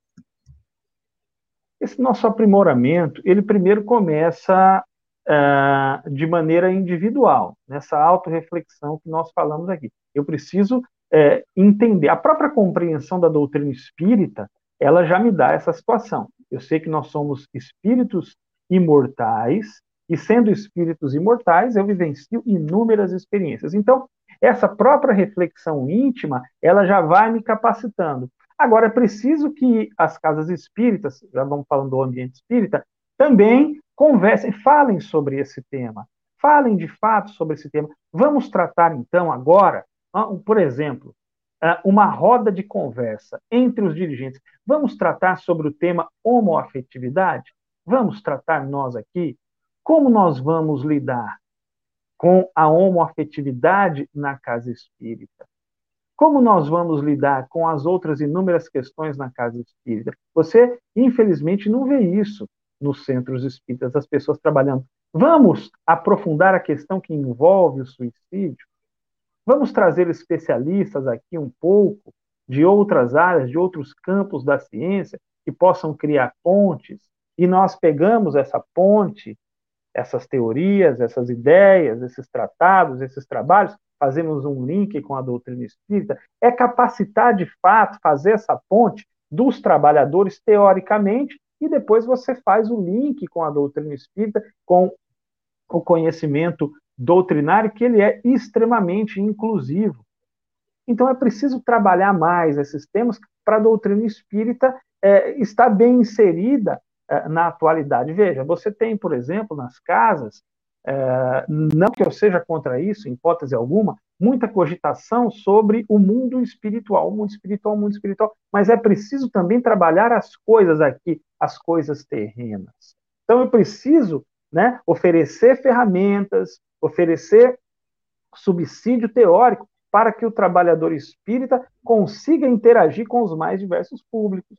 Esse nosso aprimoramento, ele primeiro começa uh, de maneira individual, nessa autorreflexão que nós falamos aqui. Eu preciso uh, entender, a própria compreensão da doutrina espírita, ela já me dá essa situação. Eu sei que nós somos espíritos imortais E sendo espíritos imortais, eu vivencio inúmeras experiências. Então, essa própria reflexão íntima, ela já vai me capacitando. Agora, é preciso que as casas espíritas, já vamos falando do ambiente espírita, também conversem, falem sobre esse tema. Falem de fato sobre esse tema. Vamos tratar, então, agora, por exemplo, uma roda de conversa entre os dirigentes. Vamos tratar sobre o tema homoafetividade? Vamos tratar nós aqui como nós vamos lidar com a homoafetividade na casa espírita? Como nós vamos lidar com as outras inúmeras questões na casa espírita? Você, infelizmente, não vê isso nos centros espíritas, as pessoas trabalhando. Vamos aprofundar a questão que envolve o suicídio? Vamos trazer especialistas aqui um pouco de outras áreas, de outros campos da ciência, que possam criar pontes, e nós pegamos essa ponte essas teorias, essas ideias, esses tratados, esses trabalhos, fazemos um link com a doutrina espírita, é capacitar de fato fazer essa ponte dos trabalhadores teoricamente e depois você faz o link com a doutrina espírita, com o conhecimento doutrinário, que ele é extremamente inclusivo. Então é preciso trabalhar mais esses temas para a doutrina espírita é, estar bem inserida é, na atualidade. Veja, você tem, por exemplo, nas casas, é, não que eu seja contra isso, em hipótese alguma, muita cogitação sobre o mundo espiritual, o mundo espiritual, o mundo espiritual, mas é preciso também trabalhar as coisas aqui, as coisas terrenas. Então eu preciso né, oferecer ferramentas, oferecer subsídio teórico para que o trabalhador espírita consiga interagir com os mais diversos públicos,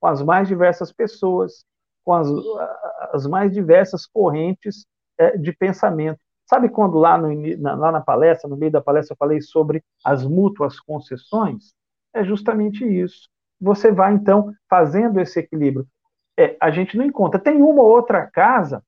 com as mais diversas pessoas, com as, as mais diversas correntes é, de pensamento. Sabe quando lá, no, na, lá na palestra, no meio da palestra, eu falei sobre as mútuas concessões? É justamente isso. Você vai, então, fazendo esse equilíbrio. É, a gente não encontra. Tem uma ou outra casa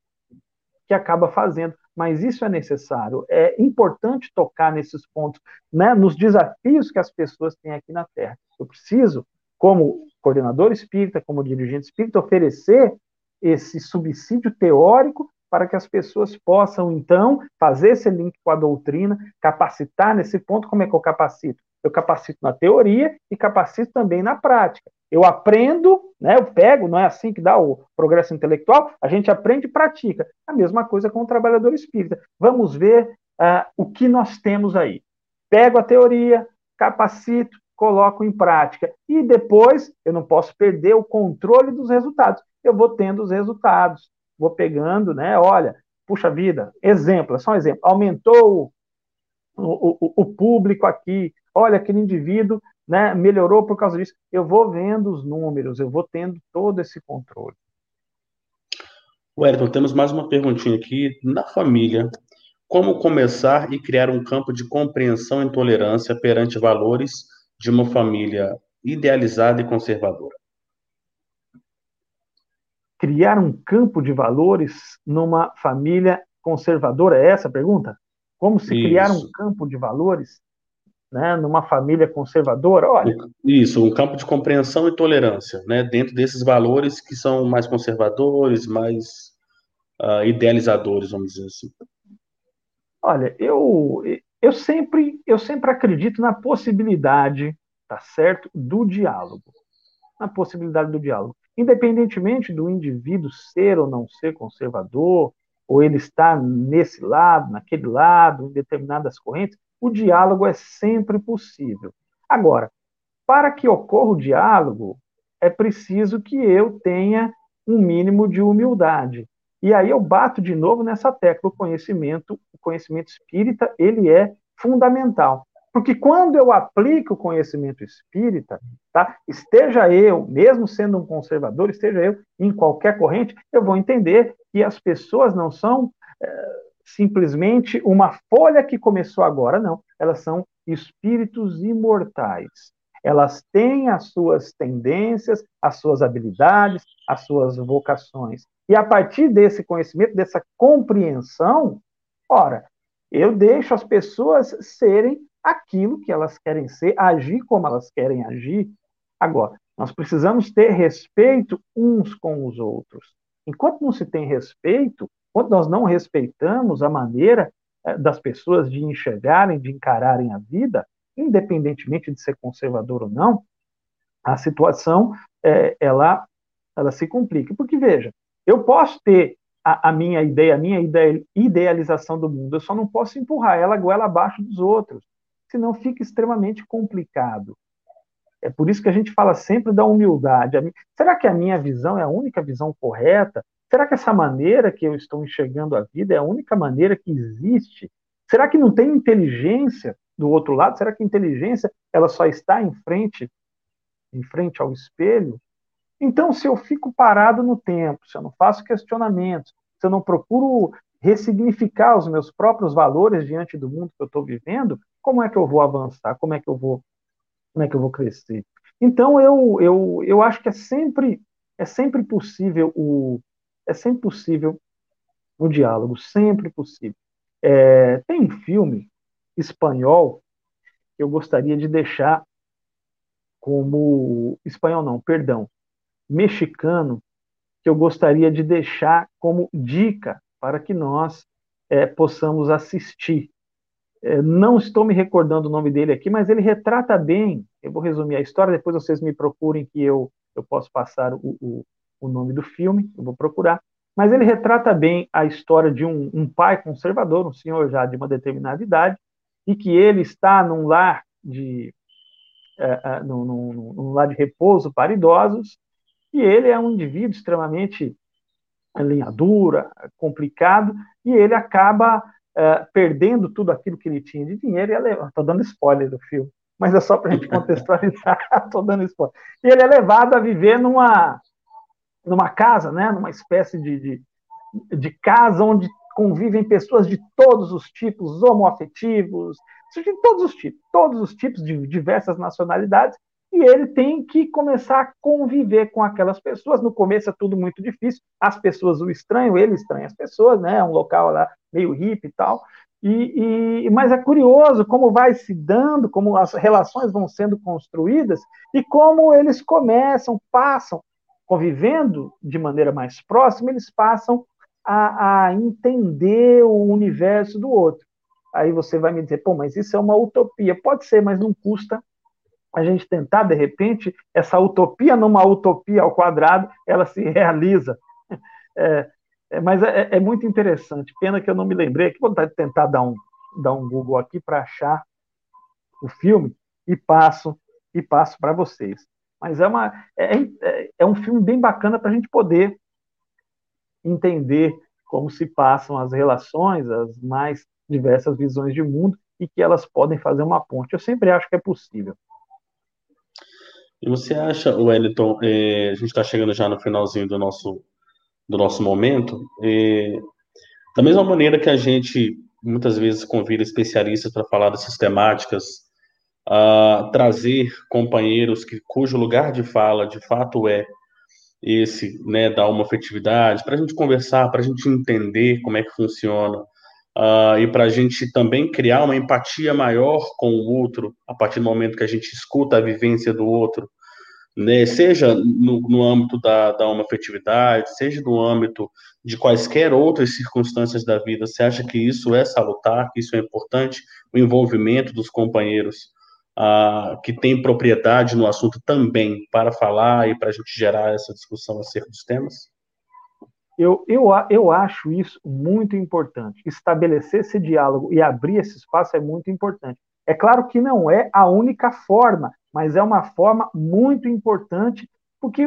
que acaba fazendo, mas isso é necessário. É importante tocar nesses pontos, né, nos desafios que as pessoas têm aqui na Terra. Eu preciso, como coordenador espírita, como dirigente espírita, oferecer esse subsídio teórico para que as pessoas possam, então, fazer esse link com a doutrina, capacitar nesse ponto. Como é que eu capacito? Eu capacito na teoria e capacito também na prática. Eu aprendo, né, eu pego, não é assim que dá o progresso intelectual, a gente aprende e pratica. A mesma coisa com o trabalhador espírita. Vamos ver uh, o que nós temos aí. Pego a teoria, capacito, coloco em prática. E depois eu não posso perder o controle dos resultados. Eu vou tendo os resultados, vou pegando, né? Olha, puxa vida, exemplo, é só um exemplo. Aumentou o, o, o público aqui, olha, aquele indivíduo né, melhorou por causa disso. Eu vou vendo os números, eu vou tendo todo esse controle. Wellington, temos mais uma perguntinha aqui. Na família, como começar e criar um campo de compreensão e tolerância perante valores de uma família idealizada e conservadora? Criar um campo de valores numa família conservadora? É essa a pergunta? Como se Isso. criar um campo de valores né, numa família conservadora? Olha. Isso, um campo de compreensão e tolerância, né, dentro desses valores que são mais conservadores, mais uh, idealizadores, vamos dizer assim. Olha, eu, eu sempre, eu sempre acredito na possibilidade, tá certo, do diálogo. Na possibilidade do diálogo. Independentemente do indivíduo ser ou não ser conservador, ou ele estar nesse lado, naquele lado, em determinadas correntes, o diálogo é sempre possível. Agora, para que ocorra o diálogo, é preciso que eu tenha um mínimo de humildade. E aí eu bato de novo nessa tecla, o conhecimento, o conhecimento espírita, ele é fundamental. Porque quando eu aplico o conhecimento espírita, tá? esteja eu, mesmo sendo um conservador, esteja eu em qualquer corrente, eu vou entender que as pessoas não são é, simplesmente uma folha que começou agora, não. Elas são espíritos imortais. Elas têm as suas tendências, as suas habilidades, as suas vocações. E a partir desse conhecimento, dessa compreensão, ora, eu deixo as pessoas serem aquilo que elas querem ser, agir como elas querem agir. Agora, nós precisamos ter respeito uns com os outros. Enquanto não se tem respeito, quando nós não respeitamos a maneira eh, das pessoas de enxergarem, de encararem a vida, independentemente de ser conservador ou não, a situação é, ela, ela se complica. Porque, veja, eu posso ter a, a, minha ideia, a minha idealização do mundo, eu só não posso empurrar ela goela abaixo dos outros, senão fica extremamente complicado. É por isso que a gente fala sempre da humildade. Será que a minha visão é a única visão correta? Será que essa maneira que eu estou enxergando a vida é a única maneira que existe? Será que não tem inteligência do outro lado? Será que a inteligência ela só está em frente, em frente ao espelho? Então, se eu fico parado no tempo, se eu não faço questionamentos, se eu não procuro ressignificar os meus próprios valores diante do mundo que eu estou vivendo, como é que eu vou avançar? Como é que eu vou, como é que eu vou crescer? Então, eu, eu, eu acho que é sempre, é sempre possível o, é sempre possível o diálogo, sempre possível. É, tem um filme espanhol que eu gostaria de deixar como espanhol não, perdão, mexicano que eu gostaria de deixar como dica para que nós é, possamos assistir. É, não estou me recordando o nome dele aqui, mas ele retrata bem. Eu vou resumir a história, depois vocês me procurem que eu, eu posso passar o, o, o nome do filme, eu vou procurar. Mas ele retrata bem a história de um, um pai conservador, um senhor já de uma determinada idade, e que ele está num lar de, uh, uh, num, num, num lar de repouso para idosos, e ele é um indivíduo extremamente linha dura, complicado, e ele acaba uh, perdendo tudo aquilo que ele tinha de dinheiro. Estou dando spoiler do filme, mas é só para a gente contextualizar. Estou dando spoiler. E ele é levado a viver numa, numa casa, né, numa espécie de, de, de casa onde convivem pessoas de todos os tipos, homoafetivos, de todos os tipos, todos os tipos de diversas nacionalidades, e ele tem que começar a conviver com aquelas pessoas. No começo é tudo muito difícil, as pessoas o estranham, ele estranha as pessoas, né? É um local lá meio hippie e tal. E, e, mas é curioso como vai se dando, como as relações vão sendo construídas e como eles começam, passam, convivendo de maneira mais próxima, eles passam a, a entender o universo do outro. Aí você vai me dizer, pô, mas isso é uma utopia. Pode ser, mas não custa a gente tentar, de repente, essa utopia numa utopia ao quadrado, ela se realiza. É, é, mas é, é, muito interessante. Pena que eu não me lembrei. Vontade de tentar dar um, dar um Google aqui para achar o filme e passo e passo para vocês. Mas é, uma, é, é, é um filme bem bacana para a gente poder entender como se passam as relações, as mais diversas visões de mundo e que elas podem fazer uma ponte. Eu sempre acho que é possível. E você acha, Wellington, é, a gente está chegando já no finalzinho do nosso, do nosso momento, é, da mesma maneira que a gente muitas vezes convida especialistas para falar das sistemáticas, a trazer companheiros que, cujo lugar de fala de fato é esse, né, da uma afetividade, para a gente conversar, para a gente entender como é que funciona, uh, e para a gente também criar uma empatia maior com o outro, a partir do momento que a gente escuta a vivência do outro, né, seja no, no âmbito da, da afetividade, seja no âmbito de quaisquer outras circunstâncias da vida, você acha que isso é salutar, que isso é importante, o envolvimento dos companheiros uh, que têm propriedade no assunto também para falar e para a gente gerar essa discussão acerca dos temas? Eu, eu, eu acho isso muito importante. Estabelecer esse diálogo e abrir esse espaço é muito importante. É claro que não é a única forma, mas é uma forma muito importante, porque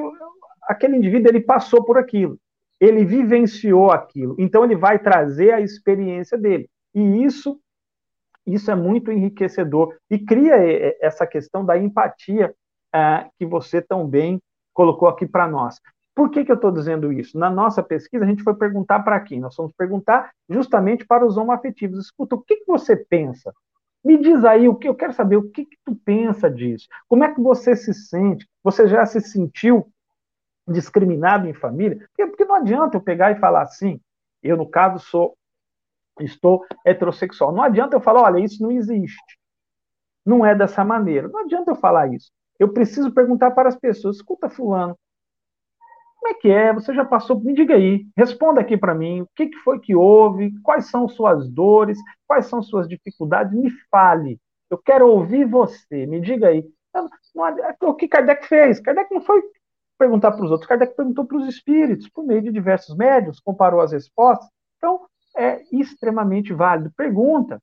aquele indivíduo ele passou por aquilo, ele vivenciou aquilo, então ele vai trazer a experiência dele. E isso, isso é muito enriquecedor e cria essa questão da empatia uh, que você tão bem colocou aqui para nós. Por que, que eu estou dizendo isso? Na nossa pesquisa, a gente foi perguntar para quem? Nós fomos perguntar justamente para os homoafetivos. Escuta, o que, que você pensa? Me diz aí, o que eu quero saber, o que, que tu pensa disso? Como é que você se sente? Você já se sentiu discriminado em família? Porque, não adianta eu pegar e falar assim, eu, no caso, sou estou heterossexual. Não adianta eu falar, olha, isso não existe. Não é dessa maneira. Não adianta eu falar isso. Eu preciso perguntar para as pessoas, escuta fulano, Como é que é? Você já passou? Me diga aí, responda aqui para mim. O que, que foi que houve? Quais são suas dores? Quais são suas dificuldades? Me fale. Eu quero ouvir você. Me diga aí. O que Kardec fez? Kardec não foi perguntar para os outros, Kardec perguntou para os espíritos, por meio de diversos médios, comparou as respostas. Então, é extremamente válido. Pergunta.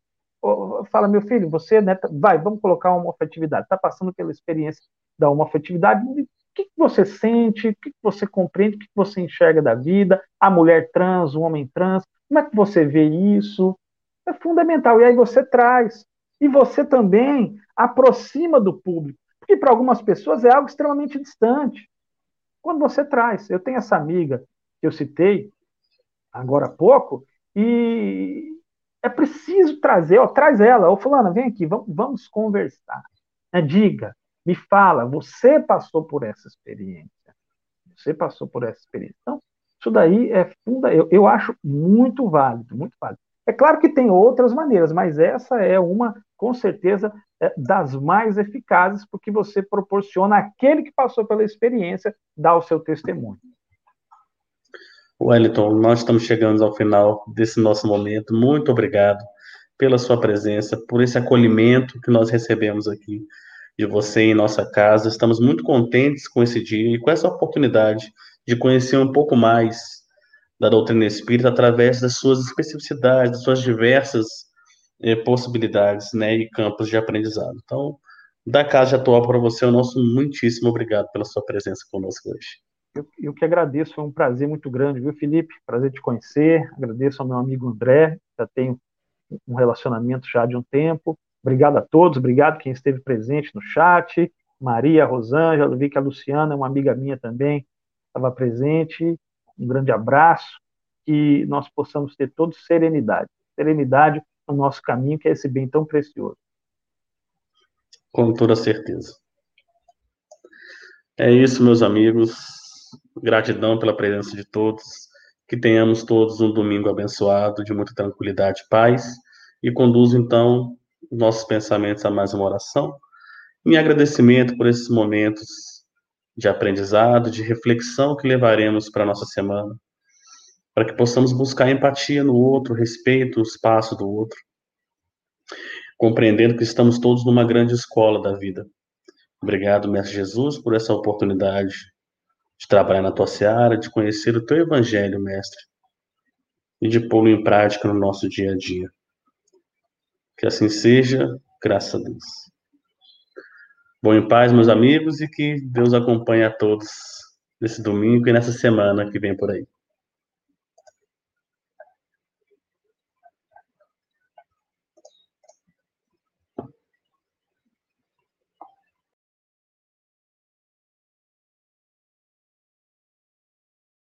Fala, meu filho, você, né, vai, vamos colocar uma afetividade. Está passando pela experiência da uma afetividade que, que você sente, o que, que você compreende, o que, que você enxerga da vida, a mulher trans, o homem trans, como é que você vê isso? É fundamental. E aí você traz. E você também aproxima do público. Porque para algumas pessoas é algo extremamente distante. Quando você traz. Eu tenho essa amiga que eu citei agora há pouco, e é preciso trazer, ó, traz ela, ô fulana, vem aqui, vamos, vamos conversar. É, diga, me fala, você passou por essa experiência. Você passou por essa experiência. Então, isso daí é funda, eu, eu acho muito válido, muito válido. É claro que tem outras maneiras, mas essa é uma, com certeza, é das mais eficazes, porque você proporciona aquele que passou pela experiência dar o seu testemunho. Wellington, nós estamos chegando ao final desse nosso momento. Muito obrigado pela sua presença, por esse acolhimento que nós recebemos aqui de você em nossa casa. Estamos muito contentes com esse dia e com essa oportunidade de conhecer um pouco mais da doutrina espírita através das suas especificidades, das suas diversas eh, possibilidades né, e campos de aprendizado. Então, da Casa Atual para você, o nosso muitíssimo obrigado pela sua presença conosco hoje. Eu, eu que agradeço, foi um prazer muito grande, viu, Felipe? Prazer te conhecer. Agradeço ao meu amigo André, já tenho um relacionamento já de um tempo. Obrigado a todos, obrigado quem esteve presente no chat. Maria, Rosângela, vi que a Luciana, uma amiga minha também, estava presente. Um grande abraço e nós possamos ter todos serenidade. Serenidade no nosso caminho, que é esse bem tão precioso. Com toda certeza. É isso, meus amigos. Gratidão pela presença de todos. Que tenhamos todos um domingo abençoado, de muita tranquilidade e paz. E conduzo, então, nossos pensamentos a mais uma oração, em agradecimento por esses momentos de aprendizado, de reflexão que levaremos para a nossa semana, para que possamos buscar empatia no outro, respeito o espaço do outro, compreendendo que estamos todos numa grande escola da vida. Obrigado, Mestre Jesus, por essa oportunidade de trabalhar na tua seara, de conhecer o teu evangelho, Mestre, e de pô-lo em prática no nosso dia a dia. Que assim seja, graças a Deus. Bom em paz, meus amigos, e que Deus acompanhe a todos nesse domingo e nessa semana que vem por aí.